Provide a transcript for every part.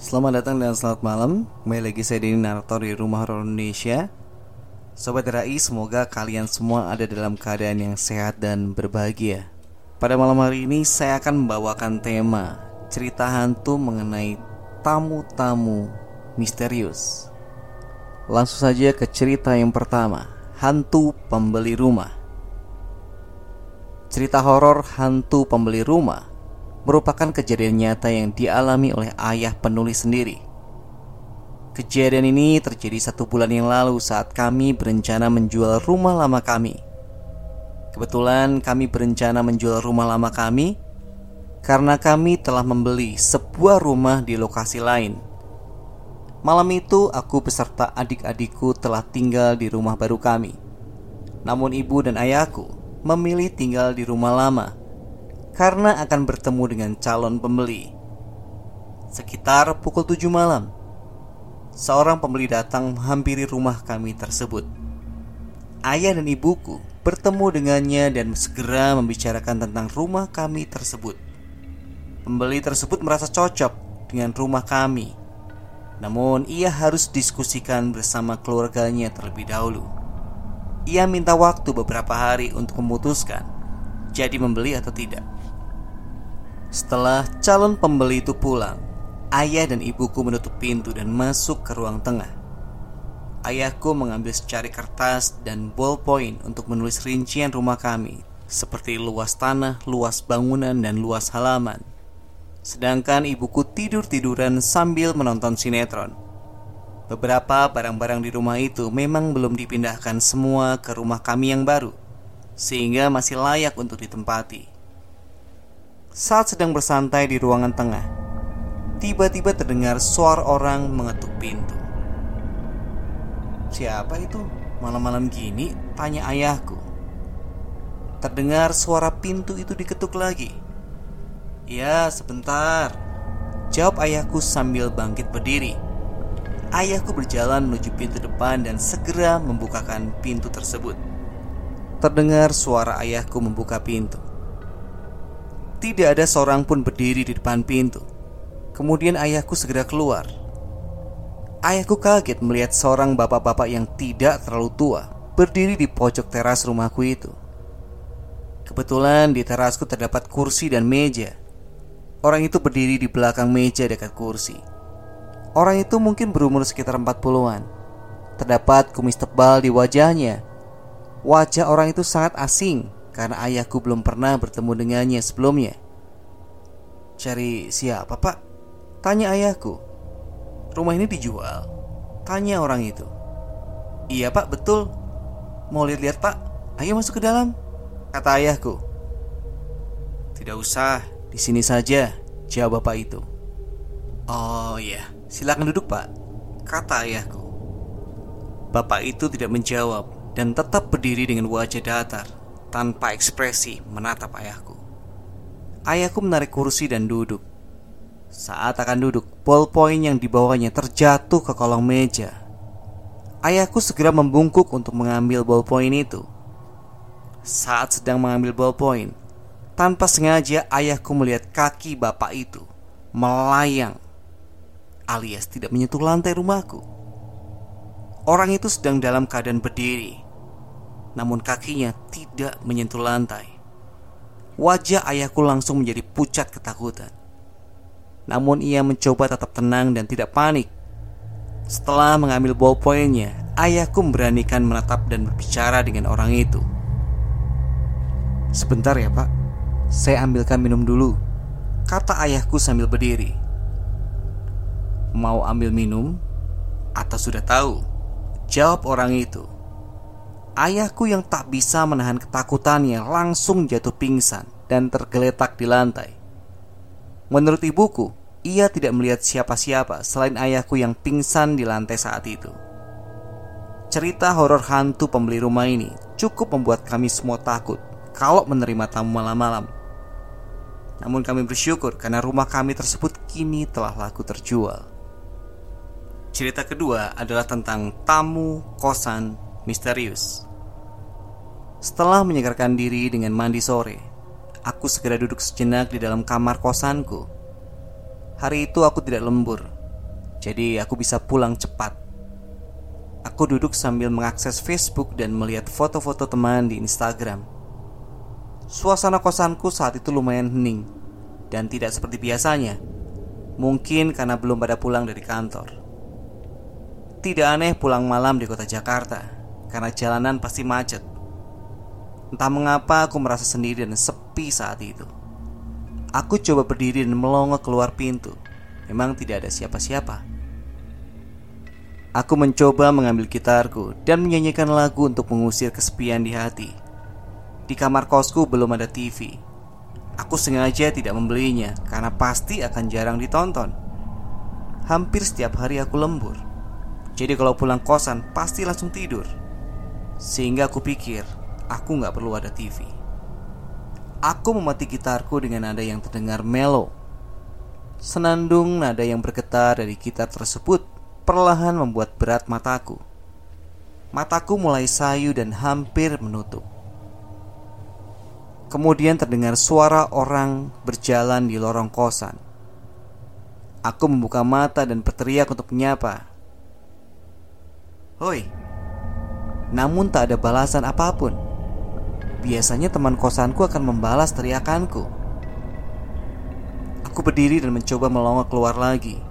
Selamat datang dan selamat malam. Kembali lagi saya Denny Narator di Rumah Horor Indonesia. Sobat RAI semoga kalian semua ada dalam keadaan yang sehat dan berbahagia. Pada malam hari ini saya akan membawakan tema Cerita hantu mengenai tamu-tamu misterius. Langsung saja ke cerita yang pertama Hantu pembeli rumah. Cerita horor hantu pembeli rumah merupakan kejadian nyata yang dialami oleh ayah penulis sendiri. Kejadian ini terjadi satu bulan yang lalu saat kami berencana menjual rumah lama kami. Kebetulan kami berencana menjual rumah lama kami karena kami telah membeli sebuah rumah di lokasi lain. Malam itu aku beserta adik-adikku telah tinggal di rumah baru kami. Namun ibu dan ayahku memilih tinggal di rumah lama karena akan bertemu dengan calon pembeli. Sekitar pukul 7 malam, seorang pembeli datang menghampiri rumah kami tersebut. Ayah dan ibuku bertemu dengannya dan segera membicarakan tentang rumah kami tersebut. Pembeli tersebut merasa cocok dengan rumah kami. Namun ia harus diskusikan bersama keluarganya terlebih dahulu. Ia minta waktu beberapa hari untuk memutuskan jadi membeli atau tidak. Setelah calon pembeli itu pulang, ayah dan ibuku menutup pintu dan masuk ke ruang tengah. Ayahku mengambil secari kertas dan ballpoint untuk menulis rincian rumah kami, seperti luas tanah, luas bangunan, dan luas halaman. Sedangkan ibuku tidur-tiduran sambil menonton sinetron. Beberapa barang-barang di rumah itu memang belum dipindahkan semua ke rumah kami yang baru, sehingga masih layak untuk ditempati. Saat sedang bersantai di ruangan tengah, tiba-tiba terdengar suara orang mengetuk pintu. Siapa itu? Malam-malam gini, tanya ayahku. Terdengar suara pintu itu diketuk lagi. Ya, sebentar. Jawab ayahku sambil bangkit berdiri. Ayahku berjalan menuju pintu depan dan segera membukakan pintu tersebut. Terdengar suara ayahku membuka pintu. Tidak ada seorang pun berdiri di depan pintu. Kemudian ayahku segera keluar. Ayahku kaget melihat seorang bapak-bapak yang tidak terlalu tua berdiri di pojok teras rumahku itu. Kebetulan di terasku terdapat kursi dan meja. Orang itu berdiri di belakang meja dekat kursi. Orang itu mungkin berumur sekitar 40-an. Terdapat kumis tebal di wajahnya. Wajah orang itu sangat asing karena ayahku belum pernah bertemu dengannya sebelumnya. Cari siapa, Pak? Tanya ayahku. Rumah ini dijual. Tanya orang itu. Iya, Pak, betul. Mau lihat-lihat, Pak? Ayo masuk ke dalam. Kata ayahku. Tidak usah, di sini saja, jawab bapak itu. Oh iya, silakan duduk, Pak. Kata ayahku. Bapak itu tidak menjawab dan tetap berdiri dengan wajah datar tanpa ekspresi menatap ayahku. Ayahku menarik kursi dan duduk. Saat akan duduk, ballpoint yang dibawanya terjatuh ke kolong meja. Ayahku segera membungkuk untuk mengambil ballpoint itu. Saat sedang mengambil ballpoint, tanpa sengaja ayahku melihat kaki bapak itu melayang alias tidak menyentuh lantai rumahku. Orang itu sedang dalam keadaan berdiri namun kakinya tidak menyentuh lantai. Wajah ayahku langsung menjadi pucat ketakutan. Namun ia mencoba tetap tenang dan tidak panik. Setelah mengambil ballpointnya, ayahku memberanikan menatap dan berbicara dengan orang itu. Sebentar ya pak, saya ambilkan minum dulu, kata ayahku sambil berdiri. Mau ambil minum? Atau sudah tahu? Jawab orang itu. Ayahku yang tak bisa menahan ketakutannya langsung jatuh pingsan dan tergeletak di lantai. Menurut ibuku, ia tidak melihat siapa-siapa selain ayahku yang pingsan di lantai saat itu. Cerita horor hantu pembeli rumah ini cukup membuat kami semua takut kalau menerima tamu malam-malam. Namun kami bersyukur karena rumah kami tersebut kini telah laku terjual. Cerita kedua adalah tentang tamu kosan misterius. Setelah menyegarkan diri dengan mandi sore, aku segera duduk sejenak di dalam kamar kosanku. Hari itu aku tidak lembur Jadi aku bisa pulang cepat. Aku duduk sambil mengakses Facebook dan melihat foto-foto teman di Instagram. Suasana kosanku saat itu lumayan hening dan tidak seperti biasanya. Mungkin karena belum pada pulang dari kantor. Tidak aneh pulang malam di kota Jakarta karena jalanan pasti macet. Entah mengapa aku merasa sendiri dan sepi saat itu. Aku coba berdiri dan melongo keluar pintu. Memang tidak ada siapa-siapa. Aku mencoba mengambil gitarku dan menyanyikan lagu untuk mengusir kesepian di hati. Di kamar kosku belum ada TV. Aku sengaja tidak membelinya karena pasti akan jarang ditonton. Hampir setiap hari aku lembur. Jadi kalau pulang kosan pasti langsung tidur. Sehingga aku pikir aku nggak perlu ada TV. Aku memati gitarku dengan nada yang terdengar melo. Senandung nada yang bergetar dari gitar tersebut perlahan membuat berat mataku. Mataku mulai sayu dan hampir menutup. Kemudian terdengar suara orang berjalan di lorong kosan. Aku membuka mata dan berteriak untuk menyapa. Hoi. Namun tak ada balasan apa pun. Biasanya teman kosanku akan membalas teriakanku. Aku berdiri dan mencoba melongo keluar lagi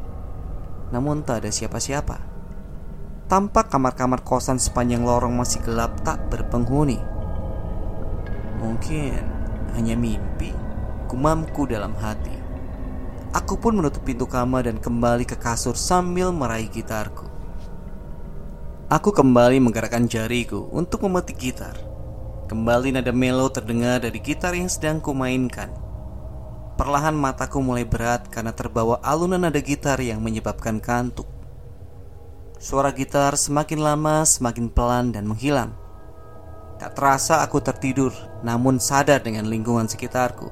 namun tak ada siapa-siapa. Tampak kamar-kamar kosan sepanjang lorong masih gelap tak berpenghuni. Mungkin hanya mimpi, gumamku dalam hati. Aku pun menutup pintu kamar dan kembali ke kasur sambil meraih gitarku. Aku kembali menggerakkan jariku untuk memetik gitar. Kembali nada melo terdengar dari gitar yang sedang kumainkan. Perlahan mataku mulai berat karena terbawa alunan nada gitar yang menyebabkan kantuk. Suara gitar semakin lama semakin pelan dan menghilang. Tak terasa aku tertidur, namun sadar dengan lingkungan sekitarku.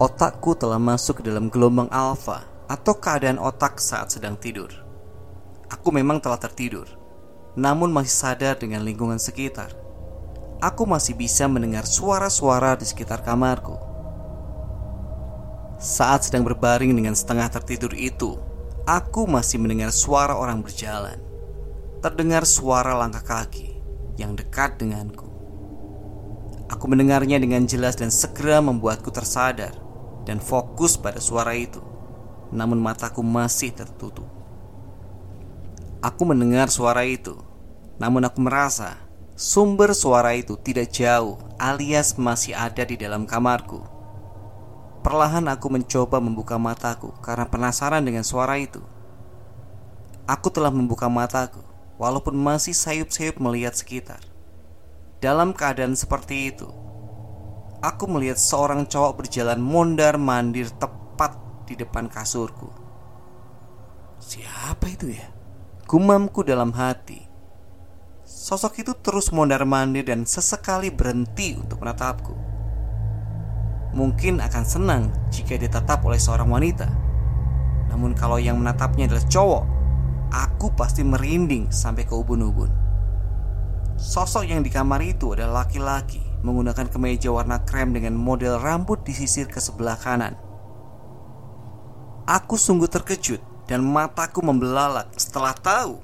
Otakku telah masuk ke dalam gelombang alfa atau keadaan otak saat sedang tidur. Aku memang telah tertidur, namun masih sadar dengan lingkungan sekitar. Aku masih bisa mendengar suara-suara di sekitar kamarku. Saat sedang berbaring dengan setengah tertidur itu, aku masih mendengar suara orang berjalan. Terdengar suara langkah kaki yang dekat denganku. Aku mendengarnya dengan jelas dan segera membuatku tersadar dan fokus pada suara itu. Namun mataku masih tertutup. Aku mendengar suara itu, namun aku merasa sumber suara itu tidak jauh alias masih ada di dalam kamarku. Perlahan aku mencoba membuka mataku karena penasaran dengan suara itu. Aku telah membuka mataku, walaupun masih sayup-sayup melihat sekitar. Dalam keadaan seperti itu, aku melihat seorang cowok berjalan mondar-mandir tepat di depan kasurku. Siapa itu ya? Gumamku dalam hati. Sosok itu terus mondar-mandir dan sesekali berhenti untuk menatapku mungkin akan senang jika ditatap oleh seorang wanita. Namun kalau yang menatapnya adalah cowok, aku pasti merinding sampai ke ubun-ubun. Sosok yang di kamar itu adalah laki-laki menggunakan kemeja warna krem dengan model rambut disisir ke sebelah kanan. Aku sungguh terkejut dan mataku membelalak setelah tahu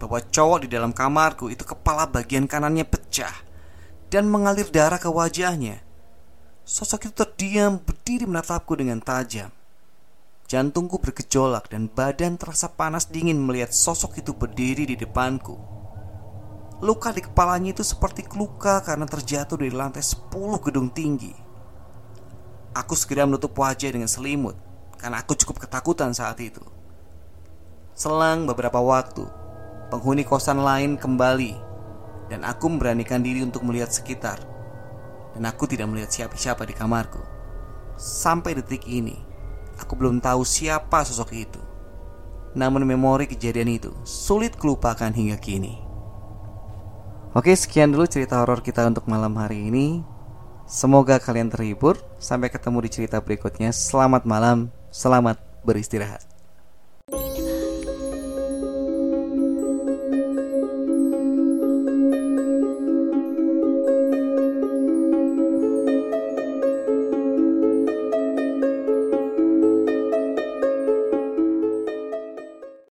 bahwa cowok di dalam kamarku itu kepala bagian kanannya pecah dan mengalir darah ke wajahnya. Sosok itu terdiam berdiri menatapku dengan tajam. Jantungku bergejolak dan badan terasa panas dingin melihat sosok itu berdiri di depanku. Luka di kepalanya itu seperti luka karena terjatuh dari lantai 10 gedung tinggi. Aku segera menutup wajah dengan selimut karena aku cukup ketakutan saat itu. Selang beberapa waktu, penghuni kosan lain kembali dan aku memberanikan diri untuk melihat sekitar dan aku tidak melihat siapa-siapa di kamarku. Sampai detik ini, aku belum tahu siapa sosok itu. Namun memori kejadian itu sulit kelupakan hingga kini. Oke, sekian dulu cerita horor kita untuk malam hari ini. Semoga kalian terhibur. Sampai ketemu di cerita berikutnya. Selamat malam, selamat beristirahat.